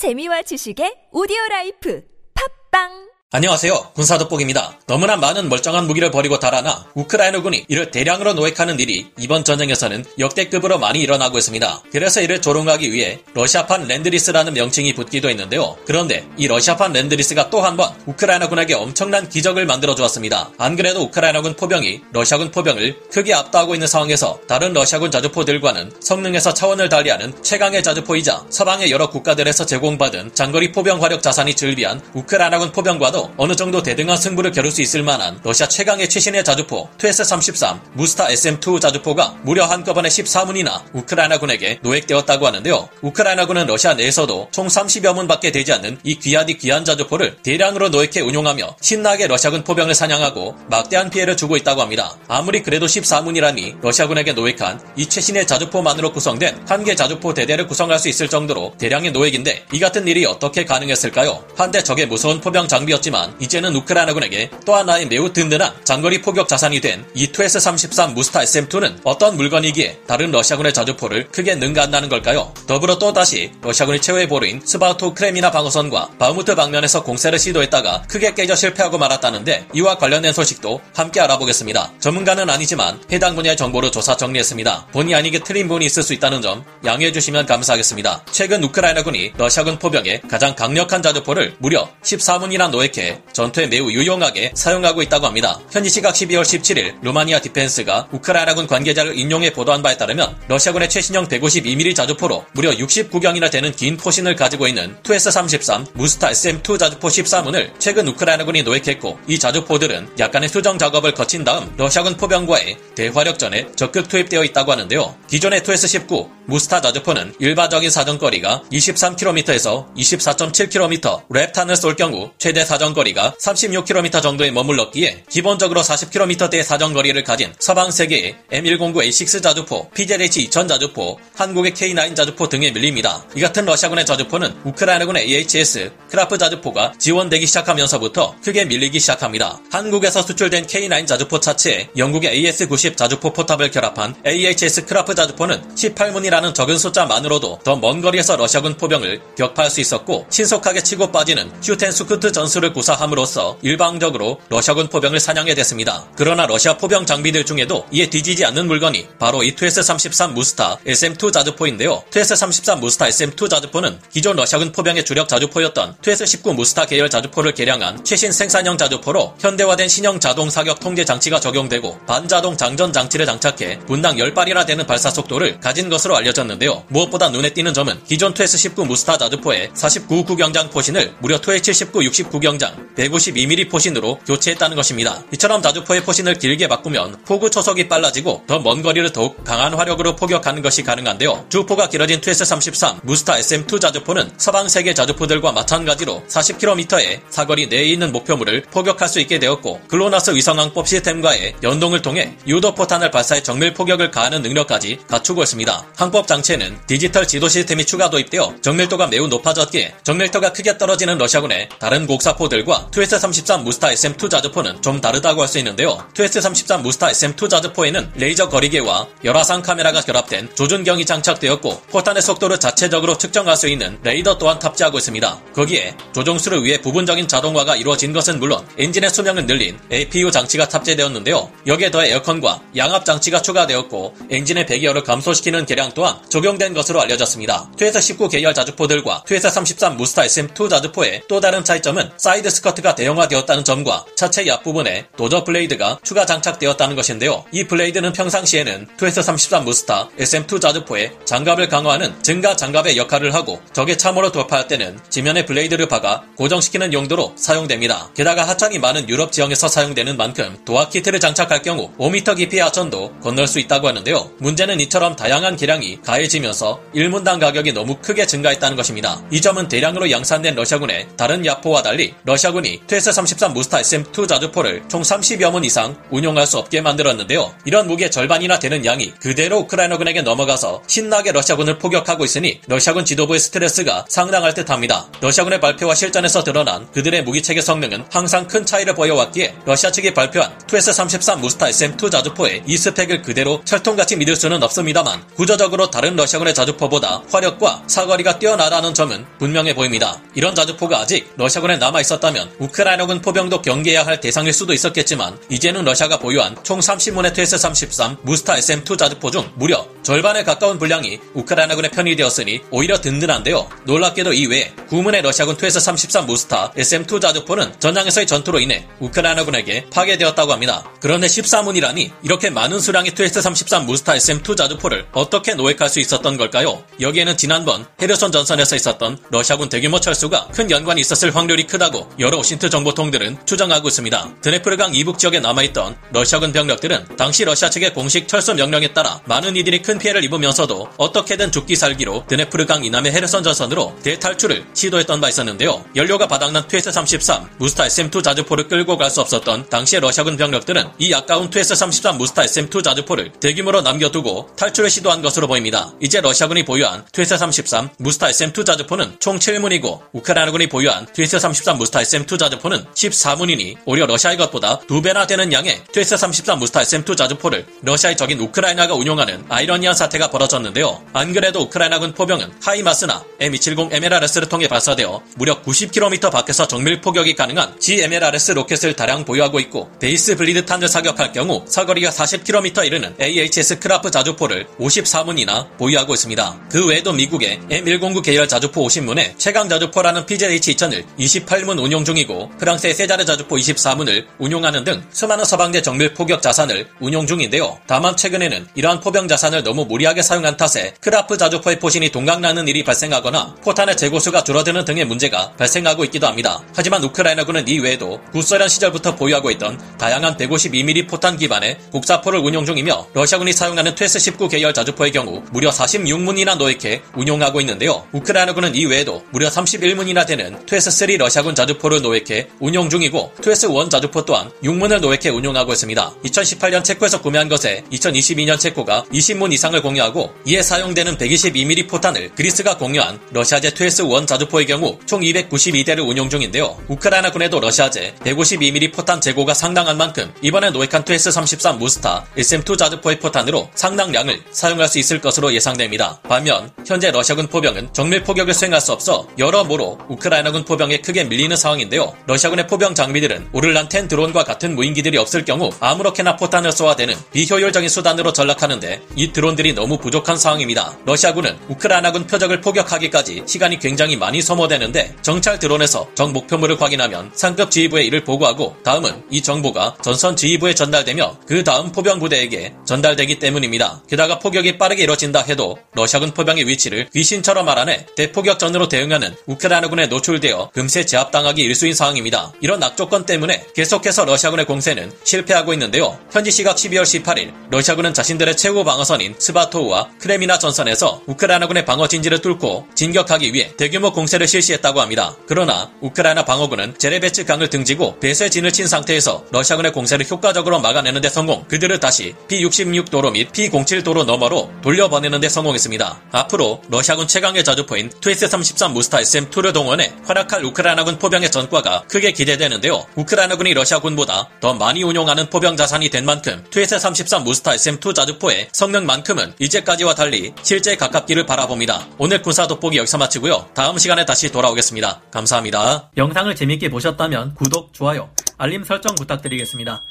재미와 지식의 오디오 라이프. 팟빵 안녕하세요. 군사 돋보기입니다. 너무나 많은 멀쩡한 무기를 버리고 달아나 우크라이나군이 이를 대량으로 노획하는 일이 이번 전쟁에서는 역대급으로 많이 일어나고 있습니다. 그래서 이를 조롱하기 위해 러시아판 Lend-Lease라는 명칭이 붙기도 했는데요. 그런데 이 러시아판 Lend-Lease가 또 한 번 우크라이나군에게 엄청난 기적을 만들어 주었습니다. 안 그래도 우크라이나군 포병이 러시아군 포병을 크게 압도하고 있는 상황에서 다른 러시아군 자주포들과는 성능에서 차원을 달리하는 최강의 자주포이자 서방의 여러 국가들에서 제공받은 장거리 포병 화력 자산이 즐비한 우크라이나군 포병과도 어느 정도 대등한 승부를 겨룰 수 있을 만한 러시아 최강의 최신의 자주포 투에스-33 므스타 SM2 자주포가 무려 한꺼번에 14문이나 우크라이나군에게 노획되었다고 하는데요. 우크라이나군은 러시아 내에서도 총 30여 문밖에 되지 않는 이 귀하디 귀한 자주포를 대량으로 노획해 운용하며 신나게 러시아군 포병을 사냥하고 막대한 피해를 주고 있다고 합니다. 아무리 그래도 14문이라니 러시아군에게 노획한 이 최신의 자주포만으로 구성된 한 개 자주포 대대를 구성할 수 있을 정도로 대량의 노획인데 이 같은 일이 어떻게 가능했을까요? 한때 적의 무서운 포병 장비였지만 이제는 우크라이나군에게 또 하나의 매우 든든한 장거리 포격 자산이 된 이 투에스-33 므스타 SM2는 어떤 물건이기에 다른 러시아군의 자주포를 크게 능가한다는 걸까요? 더불어 또다시 러시아군이 최후의 보루인 스바토베 크레미나 방어선과 바흐무트 방면에서 공세를 시도했다가 크게 깨져 실패하고 말았다는데 이와 관련된 소식도 함께 알아보겠습니다. 전문가는 아니지만 해당 분야의 정보를 조사 정리했습니다. 본의 아니게 틀린 부분이 있을 수 있다는 점 양해해 주시면 감사하겠습니다. 최근 우크라이나군이 러시아군 포병의 가장 강력한 자주포를 무려 14문이나 노획해 전투에 매우 유용하게 사용하고 있다고 합니다. 현지 시각 12월 17일 루마니아 디펜스가 우크라이나군 관계자를 인용해 보도한 바에 따르면 러시아군의 최신형 152mm 자주포로 무려 69경이나 되는 긴 포신을 가지고 있는 투에스-33 므스타 SM2 자주포 14문을 최근 우크라이나군이 노획했고 이 자주포들은 약간의 수정 작업을 거친 다음 러시아군 포병과의 대화력전에 적극 투입되어 있다고 하는데요. 기존의 투에스-19 므스타 자주포는 일반적인 사정거리가 23km에서 24.7km RAP탄을 쏠 경우 최대 사정 거리가 36km 정도에 머물렀기에 기본적으로 40km대의 사정거리를 가진 서방 세계의 M109A6 자주포, PZH-2000 자주포, 한국의 K9 자주포 등에 밀립니다. 이 같은 러시아군의 자주포는 우크라이나군의 AHS, 크라프 자주포가 지원되기 시작하면서부터 크게 밀리기 시작합니다. 한국에서 수출된 K9 자주포 차체에 영국의 AS-90 자주포 포탑을 결합한 AHS 크라프 자주포는 18문이라는 적은 숫자만으로도 더 먼 거리에서 러시아군 포병을 격파할 수 있었고 신속하게 치고 빠지는 shoot and scoot 전술을 구사함으로써 일방적으로 러시아군 포병을 사냥해 댔습니다. 그러나 러시아 포병 장비들 중에도 이에 뒤지지 않는 물건이 바로 이 투에스-33 므스타 SM2 자주포인데요. 투에스-33 므스타 SM2 자주포는 기존 러시아군 포병의 주력 자주포였던 투에스-19 므스타 계열 자주포를 개량한 최신 생산형 자주포로 현대화된 신형 자동 사격 통제 장치가 적용되고 반자동 장전 장치를 장착해 분당 10발이나 되는 발사 속도를 가진 것으로 알려졌는데요. 무엇보다 눈에 띄는 점은 기존 투에스-19 므스타 자주포의 49 구경장 포신을 무려 투에스-19 69 경장 152mm 포신으로 교체했다는 것입니다. 이처럼 자주포의 포신을 길게 바꾸면 포구 초속이 빨라지고 더 먼 거리를 더욱 강한 화력으로 포격하는 것이 가능한데요. 주포가 길어진 투에스-33 므스타 SM2 자주포는 서방 세계 자주포들과 마찬가지로 40km의 사거리 내에 있는 목표물을 포격할 수 있게 되었고 글로나스 위성항법 시스템과의 연동을 통해 유도 포탄을 발사해 정밀 포격을 가하는 능력까지 갖추고 있습니다. 항법 장치에는 디지털 지도 시스템이 추가 도입되어 정밀도가 매우 높아졌기에 정밀도가 크게 떨어지는 러시아군의 다른 곡사포들과 투에스-33 므스타 SM2 자주포는 좀 다르다고 할 수 있는데요. 투에스-33 므스타 SM2 자주포에는 레이저 거리계와 열화상 카메라가 결합된 조준경이 장착되었고 포탄의 속도를 자체적으로 측정할 수 있는 레이더 또한 탑재하고 있습니다. 거기에 조종수를 위해 부분적인 자동화가 이루어진 것은 물론 엔진의 수명을 늘린 APU 장치가 탑재되었는데요. 여기에 더해 에어컨과 양압 장치가 추가되었고 엔진의 배기열을 감소시키는 개량 또한 적용된 것으로 알려졌습니다. 투에스-19 계열 자주포들과 투에스-33 므스타 SM2 자주포의 또 다른 차이점은 사이드 스커트가 대형화되었다는 점과 차체 옆부분에 도저 blade가 추가 장착되었다는 것인데요. 이 blade는 평상시에는 투에스-33 므스타 SM2 자주포의 장갑을 강화하는 증가 장갑의 역할을 하고 적의 참호로 돌파할 때는 지면에 blade를 박아 고정시키는 용도로 사용됩니다. 게다가 하천이 많은 유럽 지형에서 사용되는 만큼 도하 키트를 장착할 경우 5m 깊이의 하천도 건널 수 있다고 하는데요. 문제는 이처럼 다양한 개량이 가해지면서 1문당 가격이 너무 크게 증가했다는 것입니다. 이 점은 대량으로 양산된 러시아군의 다른 야포와 달리 러시아군이 투에스-33 므스타 SM-2 자주포를 총 30여 문 이상 운용할 수 없게 만들었는데요. 이런 무기의 절반이나 되는 양이 그대로 우크라이나군에게 넘어가서 신나게 러시아군을 포격하고 있으니 러시아군 지도부의 스트레스가 상당할 듯합니다. 러시아군의 발표와 실전에서 드러난 그들의 무기체계 성능은 항상 큰 차이를 보여왔기에 러시아 측이 발표한 2S-33 무스타 SM-2 자주포의 이 스펙을 그대로 철통같이 믿을 수는 없습니다만 구조적으로 다른 러시아군의 자주포보다 화력과 사거리가 뛰어나다는 점은 분명해 보입니다. 이런 자주포가 아직 러시아군에 남아 있었 다면 우크라이나군 포병도 경계해야 할 대상일 수도 있었겠지만 이제는 러시아가 보유한 총 30문의 2S-33 무스타 SM-2 자주포 중 무려 절반에 가까운 분량이 우크라이나군의 편이 되었으니 오히려 든든한데요. 놀랍게도 이외에 구문의 러시아군 2S-33 무스타 SM-2 자주포는 전장에서의 전투로 인해 우크라이나군에게 파괴되었다고 합니다. 그런데 14문이라니 이렇게 많은 수량의 2S-33 무스타 SM-2 자주포를 어떻게 노획할 수 있었던 걸까요? 여기에는 지난번 헤르손 전선에서 있었던 러시아군 대규모 철수가 큰 연관이 있었을 확률이 크다고 여러 OSINT 정보통들은 추정하고 있습니다. 드네프르강 이북 지역에 남아있던 러시아군 병력들은 당시 러시아 측의 공식 철수 명령에 따라 많은 이들이 큰 피해를 입으면서도 어떻게든 죽기 살기로 드네프르강 이남의 헤르손 전선으로 대탈출을 시도했던 바 있었는데요. 연료가 바닥난 2S-33 무스타 SM-2 자주포를 끌고 갈 수 없었던 당시의 러시아군 병력들은 이 아까운 2S-33 무스타 SM-2 자주포를 대규모로 남겨두고 탈출을 시도한 것으로 보입니다. 이제 러시아군이 보유한 2S-33 무스타 SM-2 자주포는 총 7문이고 우크라이나군이 보유한 2S-33 무스타 SM-2 자주포는 14문이니 오히려 러시아의 것보다 두 배나 되는 양의 2S-33 무스타 SM-2 자주포를 러시아의 적인 우크라이나가 운용하는 아이러니한 사태가 벌어졌는데요. 안 그래도 우크라이나군 포병은 HIMARS나 M270 MLRS를 통해 발사되어 무려 90km 밖에서 정밀 포격이 가능한 GMLRS 로켓을 다량 보유하고 있고 base bleed 탄을 사격할 경우 사거리가 40km 이르는 AHS 크라프 자주포를 54문이나 보유하고 있습니다. 그 외에도 미국의 M109 계열 자주포 50문에 최강 자주포라는 PzH-2000을 28문 운용 중이고 프랑스의 세자르 자주포 24문을 운용하는 등 수많은 서방제 정밀 포격 자산을 운용 중인데요. 다만 최근에는 이러한 포병 자산을 너무 무리하게 사용한 탓에 크라프 자주포의 포신이 동강나는 일이 발생하거나 포탄의 재고수가 줄어드는 등의 문제가 발생하고 있기도 합니다. 하지만 우크라이나군은 이 외에도 구소련 시절부터 보유하고 있던 다양한 152mm 포탄 기반의 곡사포를 운용 중이며 러시아군이 사용하는 2S19 계열 자주포의 경우 무려 46문이나 노획해 운용하고 있는데요. 우크라이나군은 이 외에도 무려 31문이나 되는 2S3 러시아군 자주포를 노획해 운용 중이고 2S1 자주포 또한 6문을 노획해 운용하고 있습니다. 2018년 체코에서 구매한 것에 2022년 체코가 20문 이상을 공여하고 이에 사용되는 122mm 포탄을 그리스가 공여한 러시아제 2S1 자주포의 경우 총 292대를 운용 중인데요. 우크라이나군에도 러시아제 152mm 포탄 재고가 상당한 만큼 이번 에 노획한 2S33 무스타 SM2 자주포의 포탄으로 상당량을 사용할 수 있을 것으로 예상됩니다. 반면 현재 러시아군 포병은 정밀 포격을 수행할 수 없어 여러모로 우크라이나군 포병에 크게 밀리는 상황인데요. 러시아군의 포병 장비들은 오를란 10 드론과 같은 무인기들이 없을 경우 아무렇게나 포탄을 쏘아대는 비효율적인 수단으로 전락하는데 이 드론들이 너무 부족한 상황입니다. 러시아군은 우크라이나군 표적을 포격하기까지 시간이 굉장히 많이 소모되는데 정찰 드론에서 적 목표물을 확인하면 상급 지휘부에 이를 보고하고 다음은 이 정보가 전선 지휘 부에 전달되며 그 다음 포병 부대에게 전달되기 때문입니다. 게다가 포격이 빠르게 이뤄진다 해도 러시아군 포병의 위치를 귀신처럼 알아내 대포격전으로 대응하는 우크라이나군에 노출되어 금세 제압당하기 일쑤인 상황입니다. 이런 악조건 때문에 계속해서 러시아군의 공세는 실패하고 있는데요. 현지 시각 12월 18일 러시아군은 자신들의 최고 방어선인 스바토우와 크레미나 전선에서 우크라이나군의 방어 진지를 뚫고 진격하기 위해 대규모 공세를 실시했다고 합니다. 그러나 우크라이나 방어군은 제레베츠 강을 등지고 배수의 진을 친 상태에서 러시아군의 공세를 효과 적으로 막아내는 데 성공. 그들을 다시 P66도로 및 P07도로 너머로 돌려보내는 데 성공했습니다. 앞으로 러시아군 최강의 자주포인 2S33 무스타 SM2를 동원해 활약할 우크라이나군 포병의 전과가 크게 기대되는데요. 우크라이나군이 러시아군보다 더 많이 운용하는 포병 자산이 된 만큼 2S33 무스타 SM2 자주포의 성능만큼은 이제까지와 달리 실제 가깝기를 바라봅니다. 오늘 군사 돋보기 여기서 마치고요. 다음 시간에 다시 돌아오겠습니다. 감사합니다. 영상을 재밌게 보셨다면 구독, 좋아요, 알림 설정 부탁드리겠습니다.